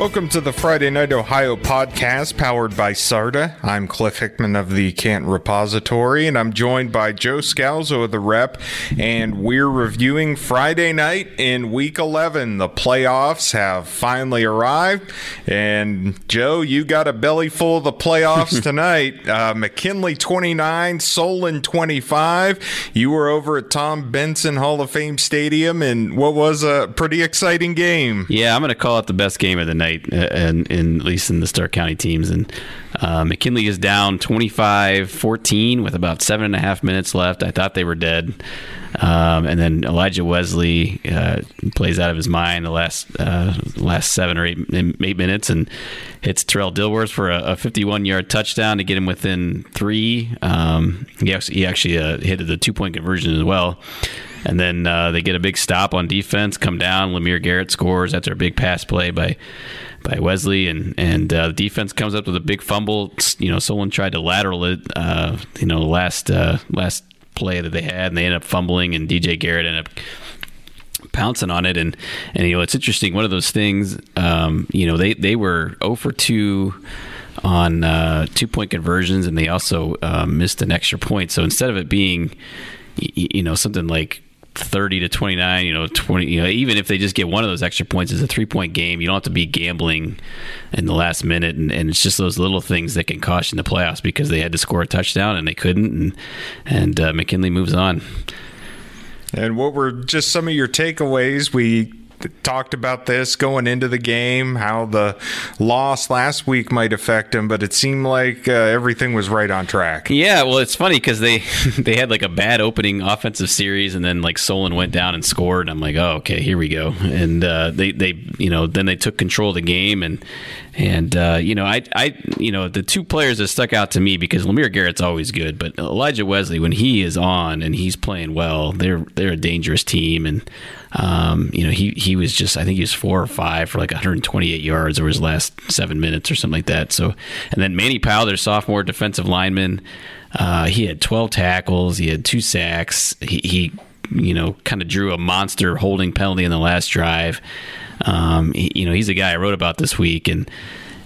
Welcome to the Friday Night Ohio podcast powered by SARTA. I'm Cliff Hickman of the Canton Repository, and I'm joined by Joe Scalzo of the Rep, and we're reviewing Friday night in Week 11. The playoffs have finally arrived, and Joe, you got a belly full of the playoffs tonight. Uh, McKinley 29, Solon 25. You were over at Tom Benson Hall of Fame Stadium, and what was a pretty exciting game. Yeah, I'm going to call it the best game of the night, uh, and, and at least in the Stark County teams. And uh, McKinley is down 25-14 with about seven and a half minutes left. I thought they were dead. Um, and then Elijah Wesley uh, plays out of his mind the last uh, last seven or eight eight minutes and hits Terrell Dilworth for a, a 51 yard touchdown to get him within three. Um, he actually, he actually uh, hit the two point conversion as well. And then uh, they get a big stop on defense, come down. Lemire Garrett scores after a big pass play by by Wesley, and and uh, the defense comes up with a big fumble. You know, someone tried to lateral it. Uh, you know, last uh, last play that they had, and they end up fumbling, and DJ Garrett ended up pouncing on it and and you know it's interesting one of those things um, you know they they were 0 for 2 on uh, two point conversions and they also uh, missed an extra point so instead of it being you know something like 30 to 29, you know, 20, you know, even if they just get one of those extra points, it's a three point game. You don't have to be gambling in the last minute. And, and it's just those little things that can in the playoffs because they had to score a touchdown and they couldn't. And, and uh, McKinley moves on. And what were just some of your takeaways? We talked about this going into the game, how the loss last week might affect him, but it seemed like uh, everything was right on track. Yeah, well, it's funny because they they had like a bad opening offensive series, and then like Solon went down and scored. And I'm like, oh, okay, here we go. And uh, they they you know then they took control of the game and and uh, you know, I, I, you know, the two players that stuck out to me because Lemire Garrett's always good, but Elijah Wesley, when he is on and he's playing well, they're they're a dangerous team. And um, you know, he he was just, I think he was four or five for like 128 yards over his last seven minutes or something like that. So, and then Manny Powell, their sophomore defensive lineman, uh, he had 12 tackles, he had two sacks, he, he you know, kind of drew a monster holding penalty in the last drive. Um, he, you know, he's a guy I wrote about this week, and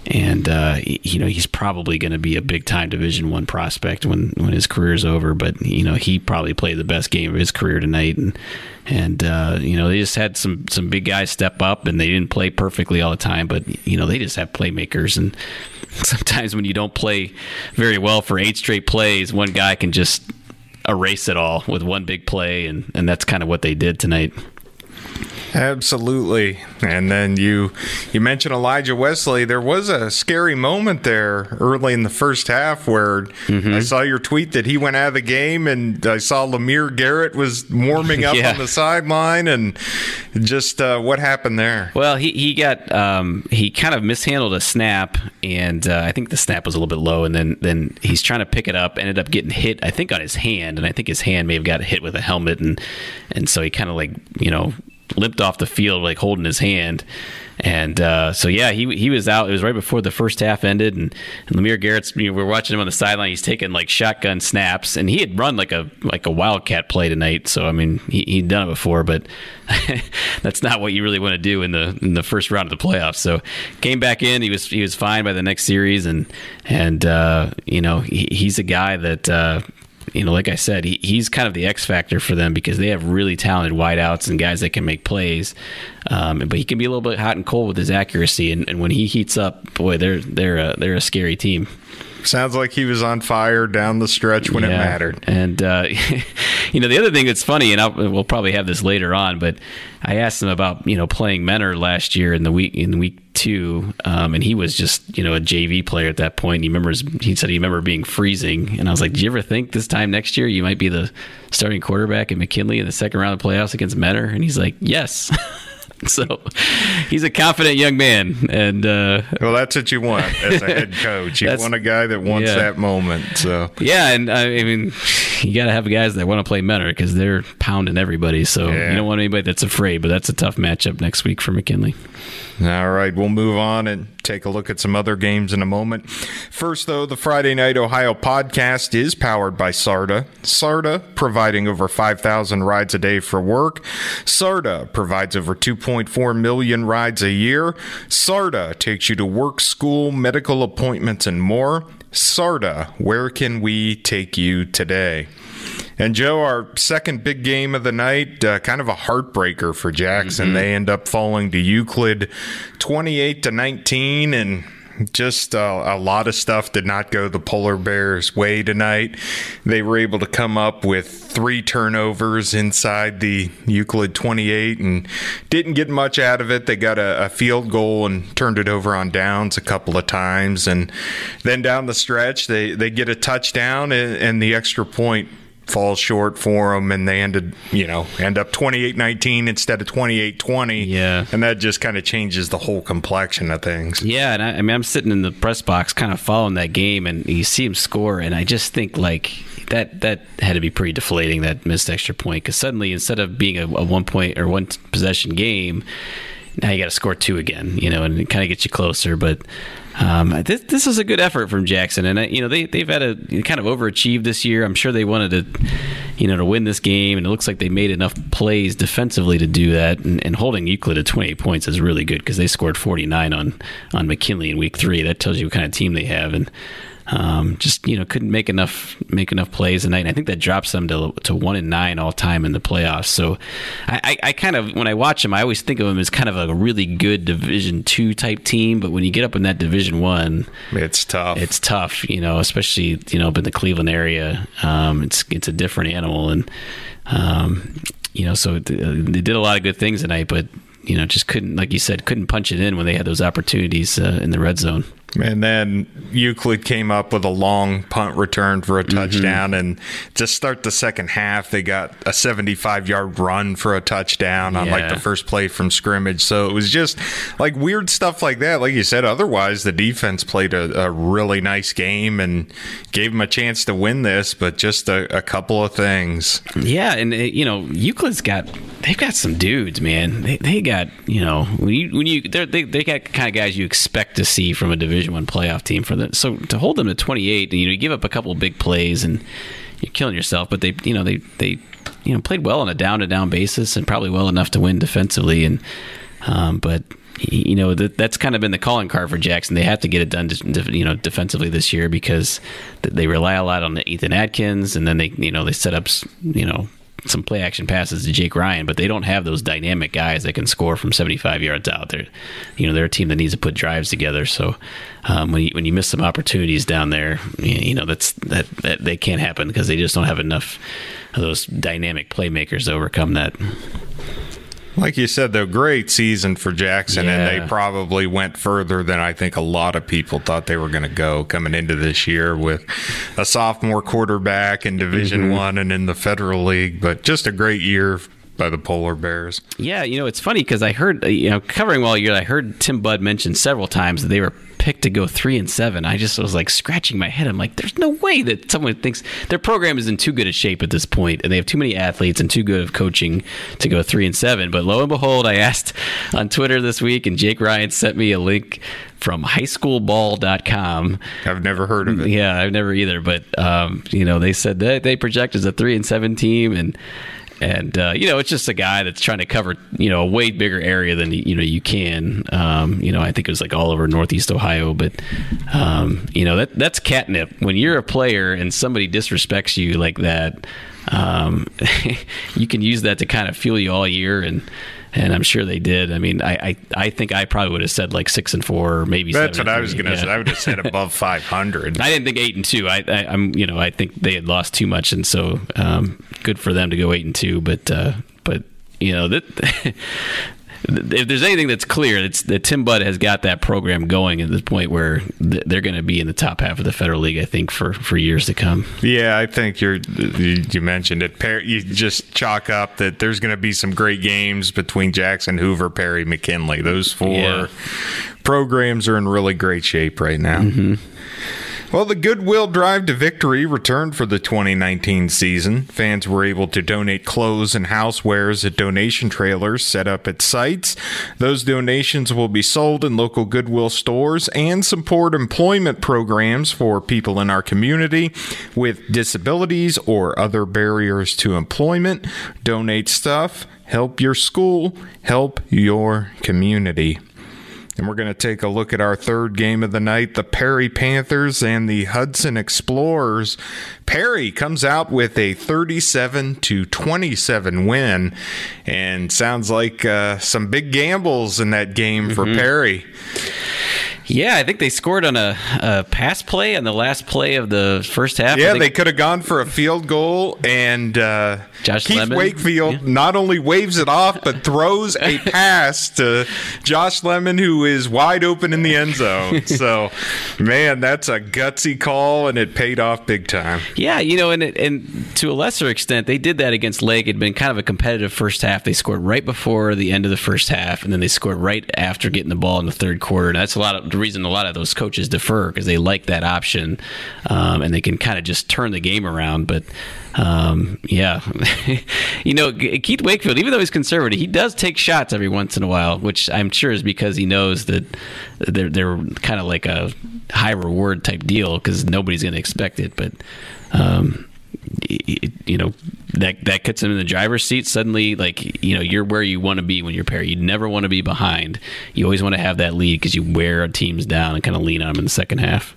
and uh, you know he's probably going to be a big time Division One prospect when when his career is over. But you know he probably played the best game of his career tonight, and and uh, you know they just had some some big guys step up, and they didn't play perfectly all the time, but you know they just have playmakers, and sometimes when you don't play very well for eight straight plays, one guy can just erase it all with one big play, and and that's kind of what they did tonight. Absolutely. And then you you mentioned Elijah Wesley. There was a scary moment there early in the first half where mm-hmm. I saw your tweet that he went out of the game and I saw Lemire Garrett was warming up yeah. on the sideline and just uh, what happened there? Well, he, he got um, he kind of mishandled a snap and uh, I think the snap was a little bit low and then then he's trying to pick it up ended up getting hit I think on his hand and I think his hand may have got hit with a helmet and and so he kind of like, you know, limped off the field like holding his hand. And uh, so yeah, he he was out. It was right before the first half ended, and, and Lemire Garrett's. You know, we are watching him on the sideline. He's taking like shotgun snaps, and he had run like a like a wildcat play tonight. So I mean, he he'd done it before, but that's not what you really want to do in the in the first round of the playoffs. So came back in. He was he was fine by the next series, and and uh, you know he, he's a guy that uh, you know, like I said, he, he's kind of the X factor for them because they have really talented wideouts and guys that can make plays. Um, but he can be a little bit hot and cold with his accuracy, and, and when he heats up, boy, they're they're a, they're a scary team. Sounds like he was on fire down the stretch when yeah. it mattered. And uh, you know, the other thing that's funny, and I'll, we'll probably have this later on, but I asked him about you know playing Mentor last year in the week in week two, um, and he was just you know a JV player at that point. He remembers he said he remember being freezing, and I was like, "Do you ever think this time next year you might be the starting quarterback at McKinley in the second round of playoffs against Mentor?" And he's like, "Yes." so he's a confident young man, and uh, well, that's what you want as a head coach. You want a guy that wants yeah. that moment. So yeah, and I mean, you got to have guys that want to play Mentor because they're pounding everybody. So yeah. you don't want anybody that's afraid. But that's a tough matchup next week for McKinley. All right, we'll move on and take a look at some other games in a moment. First, though, the Friday Night Ohio podcast is powered by SARTA. SARTA providing over 5,000 rides a day for work. SARTA provides over 2.4 million rides a year. SARTA takes you to work, school, medical appointments, and more. SARTA, where can we take you today? And Joe, our second big game of the night, uh, kind of a heartbreaker for Jackson. Mm-hmm. They end up falling to Euclid, twenty-eight to nineteen, and just uh, a lot of stuff did not go the Polar Bears' way tonight. They were able to come up with three turnovers inside the Euclid 28 and didn't get much out of it. They got a, a field goal and turned it over on downs a couple of times. And then down the stretch, they, they get a touchdown and, and the extra point falls short for them and they ended you know end up 28-19 instead of 28-20 yeah. And that just kind of changes the whole complexion of things. Yeah and I, I, mean i'm sitting in the press box kind of following that game and you see him score and i just think like that that had to be pretty deflating that missed extra point because suddenly instead of being a, a one point or one possession game now you got to score two again you know and it kind of gets you closer but um, this this is a good effort from Jackson, and you know they they've had a kind of overachieved this year. I'm sure they wanted to, you know, to win this game, and it looks like they made enough plays defensively to do that. And, and holding Euclid at 28 points is really good because they scored 49 on on McKinley in week three. That tells you what kind of team they have, and um, just you know couldn't make enough make enough plays tonight. And I think that drops them to to one and nine all time in the playoffs. So I, I, I, kind of when I watch them, I always think of them as kind of a really good Division two type team. But when you get up in that Division one, it's tough. It's tough, you know, especially you know up in the Cleveland area. Um, it's it's a different animal, and um, you know, so they did a lot of good things tonight, but you know, just couldn't, like you said, couldn't punch it in when they had those opportunities uh, in the red zone. And then Euclid came up with a long punt return for a mm-hmm. touchdown. Mm-hmm. And to start the second half, they got a 75 yard run for a touchdown on yeah. like the first play from scrimmage. So it was just like weird stuff like that. Like you said, otherwise, the defense played a, a really nice game and gave them a chance to win this, but just a, a couple of things. Yeah. And, uh, you know, Euclid's got, they've got some dudes, man. They, they got, you know, when you, when you, they they got kind of guys you expect to see from a division Division One playoff team for that. So to hold them to 28, and you know, you give up a couple big plays and you're killing yourself. But they, you know, they they you know played well on a down to down basis and probably well enough to win defensively. And um, but you know that, that's kind of been the calling card for Jackson. They have to get it done, you know, defensively this year because they rely a lot on Ethan Atkins, and then they, you know, they set up, you know, some play action passes to Jake Ryan, but they don't have those dynamic guys that can score from 75 yards out there. You know, they're a team that needs to put drives together. So um, when you when you miss some opportunities down there, you know that's that that they can't happen because they just don't have enough of those dynamic playmakers to overcome that. Like you said, though, great season for Jackson, yeah. and they probably went further than I think a lot of people thought they were going to go coming into this year with a sophomore quarterback in Division mm-hmm. One and in the Federal League. But just a great year by the polar bears. Yeah, you know it's funny because I heard you know covering all year, I heard Tim Budd mention several times that they were picked to go three and seven. I just was like scratching my head. I'm like, there's no way that someone thinks their program is in too good a shape at this point, and they have too many athletes and too good of coaching to go three and seven. But lo and behold, I asked on Twitter this week, and Jake Ryan sent me a link from highschoolball.com. I've never heard of it. Yeah, I've never either. But um, you know, they said that they project as a three and seven team, and and uh, you know it's just a guy that's trying to cover you know a way bigger area than you know you can. Um, you know I think it was like all over Northeast Ohio but um, you know that that's catnip. When you're a player and somebody disrespects you like that um, you can use that to kind of fuel you all year and and I'm sure they did. I mean, I, I, I think I probably would have said like six and four, or maybe. That's what I was going to yeah. say. I would have said above 500. I didn't think eight and two. I, I, am you know, I think they had lost too much, and so um, good for them to go eight and two. But, uh, but you know that if there's anything that's clear, it's that Tim Budd has got that program going at the point where they're going to be in the top half of the Federal League, I think, for, for years to come. Yeah, I think you're you mentioned it. You just chalk up that there's going to be some great games between Jackson, Hoover, Perry, McKinley. Those four yeah. programs are in really great shape right now. Mm-hmm. Well, the Goodwill Drive to Victory returned for the 2019 season. Fans were able to donate clothes and housewares at donation trailers set up at sites. Those donations will be sold in local Goodwill stores and support employment programs for people in our community with disabilities or other barriers to employment. Donate stuff, help your school, help your community. And we're going to take a look at our third game of the night the Perry Panthers and the Hudson Explorers. Perry comes out with a 37 to 27 win, and sounds like uh, some big gambles in that game for mm-hmm. Perry. Yeah, I think they scored on a, a, pass play on the last play of the first half. Yeah, they could have gone for a field goal, and uh, Josh Keith Lemon. Wakefield yeah. not only waves it off, but throws a pass to Josh Lemon, who is wide open in the end zone. So, man, that's a gutsy call, and it paid off big time. Yeah, you know, and and to a lesser extent, they did that against Lake. It'd been kind of a competitive first half. They scored right before the end of the first half, and then they scored right after getting the ball in the third quarter. And that's a lot of the reason a lot of those coaches defer because they like that option, um, and they can kind of just turn the game around. But um, yeah, you know, Keith Wakefield, even though he's conservative, he does take shots every once in a while, which I'm sure is because he knows that they're they're kind of like a high reward type deal because nobody's going to expect it. But um, you know that that gets him in the driver's seat suddenly like you know you're where you want to be when you're Perry you never want to be behind you always want to have that lead because you wear teams down and kind of lean on them in the second half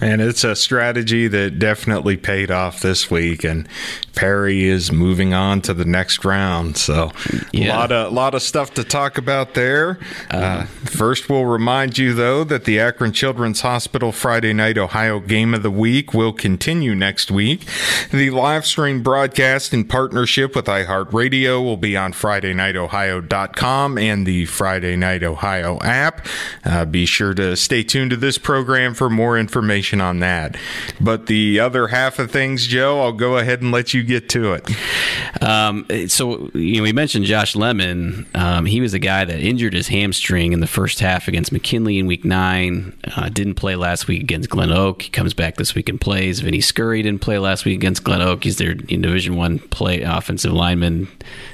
and it's a strategy that definitely paid off this week. And Perry is moving on to the next round. So yeah. a lot of lot of stuff to talk about there. Uh, uh, first, we'll remind you though that the Akron Children's Hospital Friday Night Ohio Game of the Week will continue next week. The live stream broadcast in partnership with iHeartRadio will be on FridayNightOhio.com and the Friday Night Ohio app. Uh, be sure to stay tuned to this program for more information information on that. But the other half of things, Joe, I'll go ahead and let you get to it. Um, so you know, we mentioned Josh Lemon. Um, he was a guy that injured his hamstring in the first half against McKinley in Week Nine. Uh, didn't play last week against Glen Oak. He comes back this week and plays. Vinny Scurry didn't play last week against Glen Oak. He's their Division One play offensive lineman,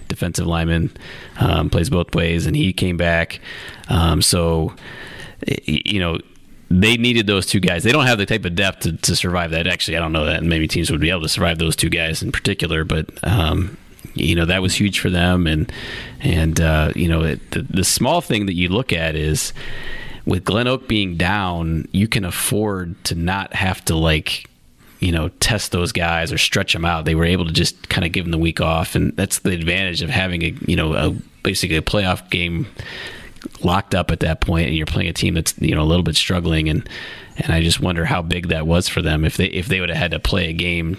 defensive lineman. Um, plays both ways, and he came back. Um, so you know they needed those two guys. They don't have the type of depth to, to survive that. Actually, I don't know that maybe teams would be able to survive those two guys in particular, but um, you know that was huge for them. And and uh, you know it, the, the small thing that you look at is with Glen Oak being down, you can afford to not have to like you know test those guys or stretch them out. They were able to just kind of give them the week off, and that's the advantage of having a you know a basically a playoff game locked up at that point, and you're playing a team that's you know a little bit struggling, and and I just wonder how big that was for them if they if they would have had to play a game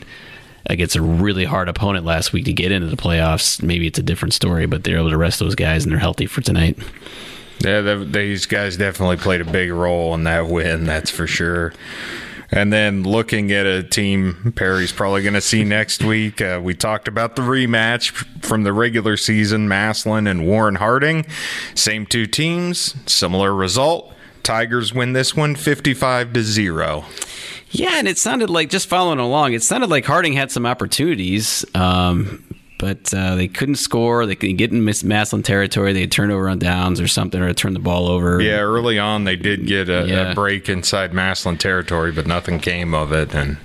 against a really hard opponent last week to get into the playoffs. Maybe it's a different story, but they're able to rest those guys and they're healthy for tonight. Yeah, these guys definitely played a big role in that win. That's for sure. And then looking at a team Perry's probably going to see next week, uh, we talked about the rematch from the regular season Massillon and Warren Harding. Same two teams, similar result. Tigers win this one 55 to 0. Yeah, and it sounded like just following along, it sounded like Harding had some opportunities. Um, but uh, they couldn't score. They couldn't get in Massillon territory. They turned over on downs or something, or turn the ball over. Yeah, early on they did get a, yeah. a, break inside Massillon territory, but nothing came of it. And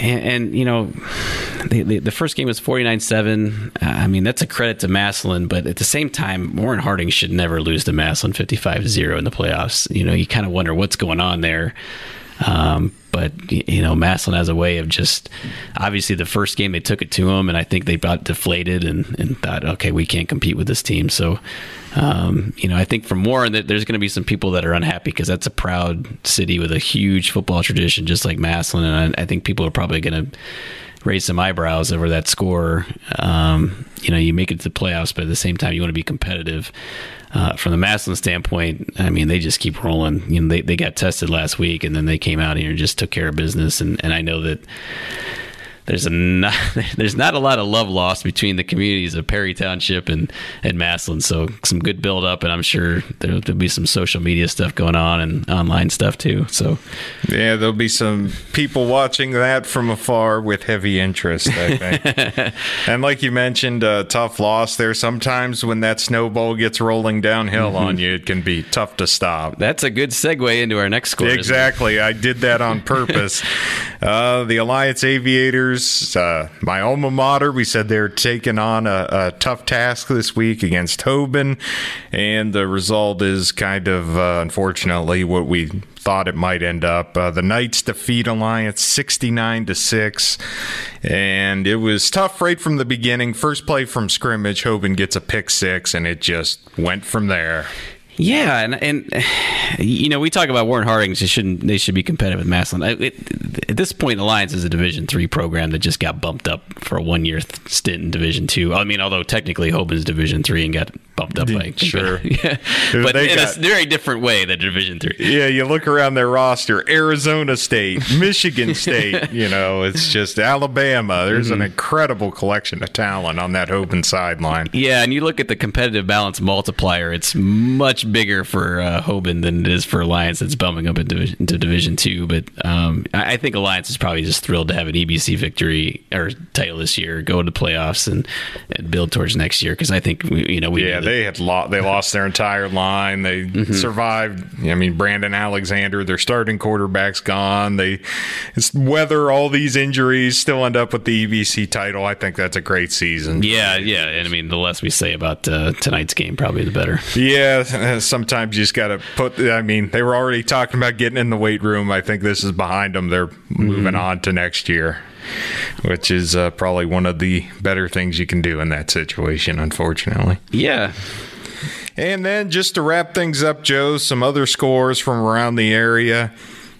and, and you know, the, the, the, first game was forty nine seven. I mean, that's a credit to Massillon, but at the same time, Warren Harding should never lose to Massillon 55-0 in the playoffs. You know, you kind of wonder what's going on there. Um, but you know, Massillon has a way of just obviously the first game they took it to him, and I think they got deflated and, and thought, okay, we can't compete with this team. So, um, you know, I think from Warren that there's going to be some people that are unhappy because that's a proud city with a huge football tradition, just like Massillon, and I, I think people are probably going to raise some eyebrows over that score. Um, you know, you make it to the playoffs, but at the same time, you want to be competitive. Uh, from the Massillon standpoint, I mean, they just keep rolling. You know, they, they got tested last week, and then they came out here and just took care of business. And, and I know that there's a not, there's not a lot of love lost between the communities of Perry Township and and Massillon. So some good build up, and I'm sure there'll, there'll be some social media stuff going on and online stuff too. So yeah, there'll be some people watching that from afar with heavy interest. I think. and like you mentioned, a tough loss there. Sometimes when that snowball gets rolling downhill mm-hmm. on you, it can be tough to stop. That's a good segue into our next score. Exactly, I did that on purpose. uh, the Alliance Aviators, uh, my alma mater, we said they're taking on a, a, tough task this week against Hoban, and the result is kind of uh, unfortunately what we thought it might end up. Uh, the Knights defeat Alliance 69 to 6 and it was tough right from the beginning. First play from scrimmage, Hoban gets a pick 6 and it just went from there. Yeah, and and you know we talk about Warren Harding. They shouldn't they should be competitive with Massillon. It, at this point, Alliance is a Division three program that just got bumped up for a one year stint in Division two. I mean, although technically Hoban's Division three and got bumped up by sure, yeah, but they in got, a very different way than Division three. Yeah, you look around their roster: Arizona State, Michigan State. You know, it's just Alabama. There's mm-hmm. an incredible collection of talent on that Hoban sideline. Yeah, and you look at the competitive balance multiplier; it's much bigger for uh, Hoban than it is for Alliance. That's bumping up into, into Division Two. But um, I, I, think Alliance is probably just thrilled to have an EBC victory or title this year, go to the playoffs, and, and build towards next year. Because I think we, you know we yeah they had lost they lost their entire line. They mm-hmm. survived. I mean Brandon Alexander, their starting quarterback's gone. They weather all these injuries, still end up with the EBC title. I think that's a great season. Yeah, yeah, and I mean the less we say about uh, tonight's game, probably the better. Yeah, sometimes you just got to put. I mean, they were already talking about getting in the weight room. I think this is behind them. They're moving mm-hmm. on to next year, which is uh, probably one of the better things you can do in that situation. Unfortunately, yeah. And then just to wrap things up, Joe, some other scores from around the area.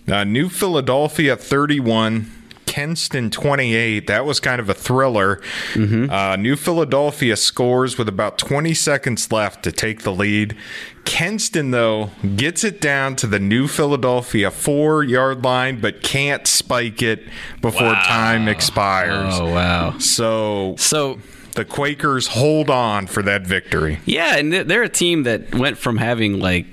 Uh, New Philadelphia 31, Kenston 28. That was kind of a thriller. Mm-hmm. Uh, New Philadelphia scores with about 20 seconds left to take the lead. Kenston, though, gets it down to the New Philadelphia four yard line, but can't spike it before wow. time expires. Oh, wow. So, so the Quakers hold on for that victory. Yeah, and they're a team that went from having like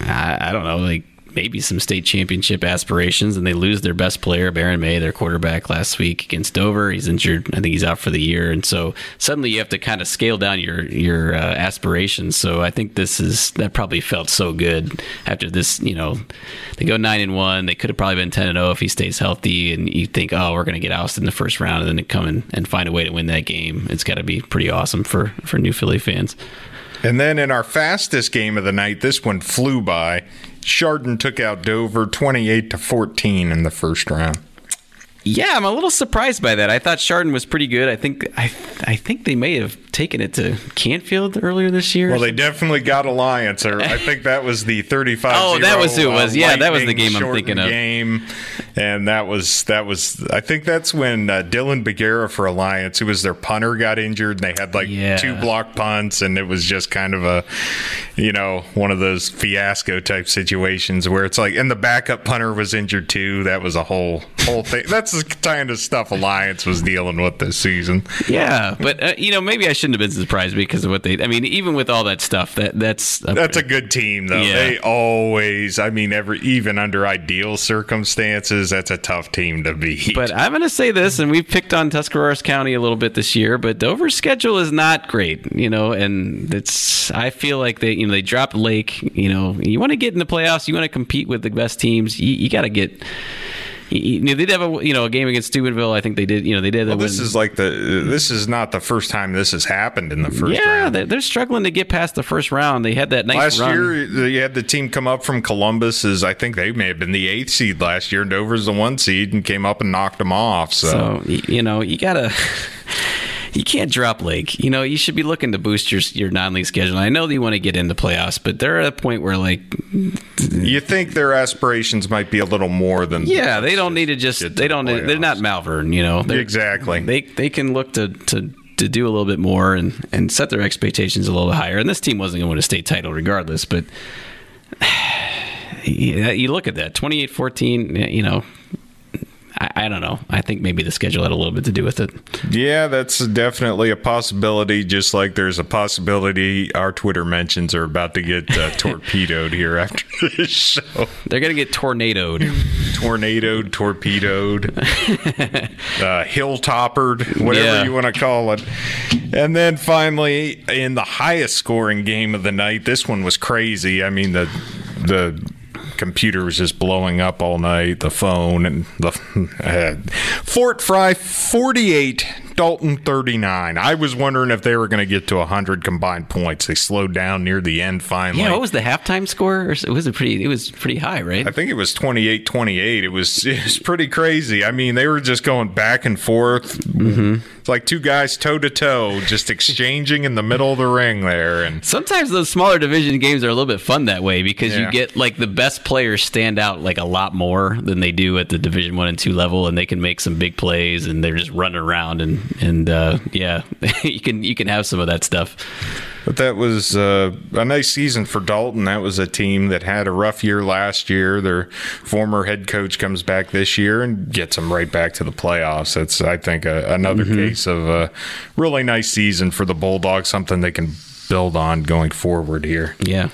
I don't know, like maybe some state championship aspirations, and they lose their best player, Baron May, their quarterback, last week against Dover. He's injured. I think he's out for the year, and so suddenly you have to kind of scale down your your uh, aspirations. So I think this is that probably felt so good after this. You know, they go nine and one. They could have probably been ten and zero oh if he stays healthy. And you think, oh, we're going to get ousted in the first round, and then to come and find a way to win that game. It's got to be pretty awesome for for New Philly fans. And then in our fastest game of the night, this one flew by. Chardon took out Dover 28 to 14 in the first round. Yeah, I'm a little surprised by that. I thought Chardon was pretty good. I think I I think they may have taken it to Canfield earlier this year. Well, they definitely got Alliance, or I think that was the 35. oh, that was who it was. Uh, yeah, that was the game I'm thinking of. Game, and that was that was. I think that's when uh, Dylan Bagera for Alliance, who was their punter, got injured, and they had like yeah. two block punts, and it was just kind of a, you know, one of those fiasco type situations where it's like, and the backup punter was injured too. That was a whole whole thing. That's the kind of stuff Alliance was dealing with this season. Yeah, but uh, you know, maybe I should shouldn't have been surprised because of what they. I mean, even with all that stuff, that that's a, that's a good team though. Yeah. They always. I mean, every even under ideal circumstances, that's a tough team to beat. But I'm going to say this, and we've picked on Tuscarawas County a little bit this year, but Dover's schedule is not great. You know, and it's. I feel like they, you know, they dropped Lake. You know, you want to get in the playoffs, you want to compete with the best teams. You, you got to get you know, they did have a you know a game against Steubenville. I think they did. You know, they did. Well, this is like the this is not the first time this has happened in the first. Yeah, round. They're, they're struggling to get past the first round. They had that nice last run. year. You had the team come up from Columbus. Is I think they may have been the eighth seed last year. And Dover's the one seed and came up and knocked them off. So, so you know, you gotta you can't drop Lake. You know, you should be looking to boost your your non-league schedule. I know that you want to get into playoffs, but they're at a point where like you think their aspirations might be a little more than yeah. They don't need to just they don't. The they're not Malvern. You know, they're, exactly. They they can look to to to do a little bit more and and set their expectations a little higher. And this team wasn't going to win a state title regardless, but. You look at that 28-14 you know I, I, don't know. I think maybe the schedule had a little bit to do with it. Yeah, that's definitely a possibility. Just like there's a possibility our Twitter mentions are about to get uh, torpedoed here after this show. They're gonna get tornadoed, tornadoed, torpedoed, uh, hill toppered, whatever yeah. you want to call it. And then finally, in the highest scoring game of the night, this one was crazy. I mean the the computer was just blowing up all night, the phone and the uh, Fort Frye 48 Dalton 39. I was wondering if they were going to get to 100 combined points. They slowed down near the end finally. Yeah, what was the halftime score? It was a pretty it was pretty high, right? I think it was 28-28. It was it was pretty crazy. I mean, they were just going back and forth. Mm-hmm. It's like two guys toe to toe just exchanging in the middle of the ring there and Sometimes those smaller division games are a little bit fun that way because yeah. you get like the best players stand out like a lot more than they do at the division 1 and 2 level and they can make some big plays and they're just running around and and uh, yeah, you can you can have some of that stuff. But that was uh, a nice season for Dalton. That was a team that had a rough year last year. Their former head coach comes back this year and gets them right back to the playoffs. That's, I think, a, another mm-hmm. case of a really nice season for the Bulldogs, something they can build on going forward here. Yeah.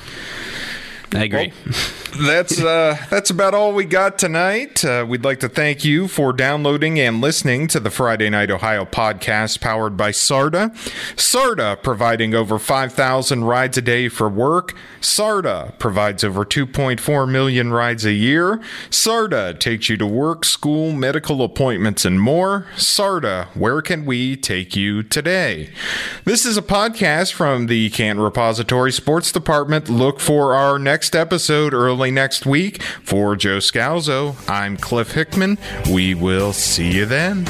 I agree. Well, that's uh, that's about all we got tonight. Uh, we'd like to thank you for downloading and listening to the Friday Night Ohio podcast powered by SARTA. SARTA providing over 5,000 rides a day for work. SARTA provides over 2.4 million rides a year. SARTA takes you to work, school, medical appointments, and more. SARTA, where can we take you today? This is a podcast from the Canton Repository Sports Department. Look for our next episode early early next week. For Joe Scalzo, I'm Cliff Hickman. We will see you then.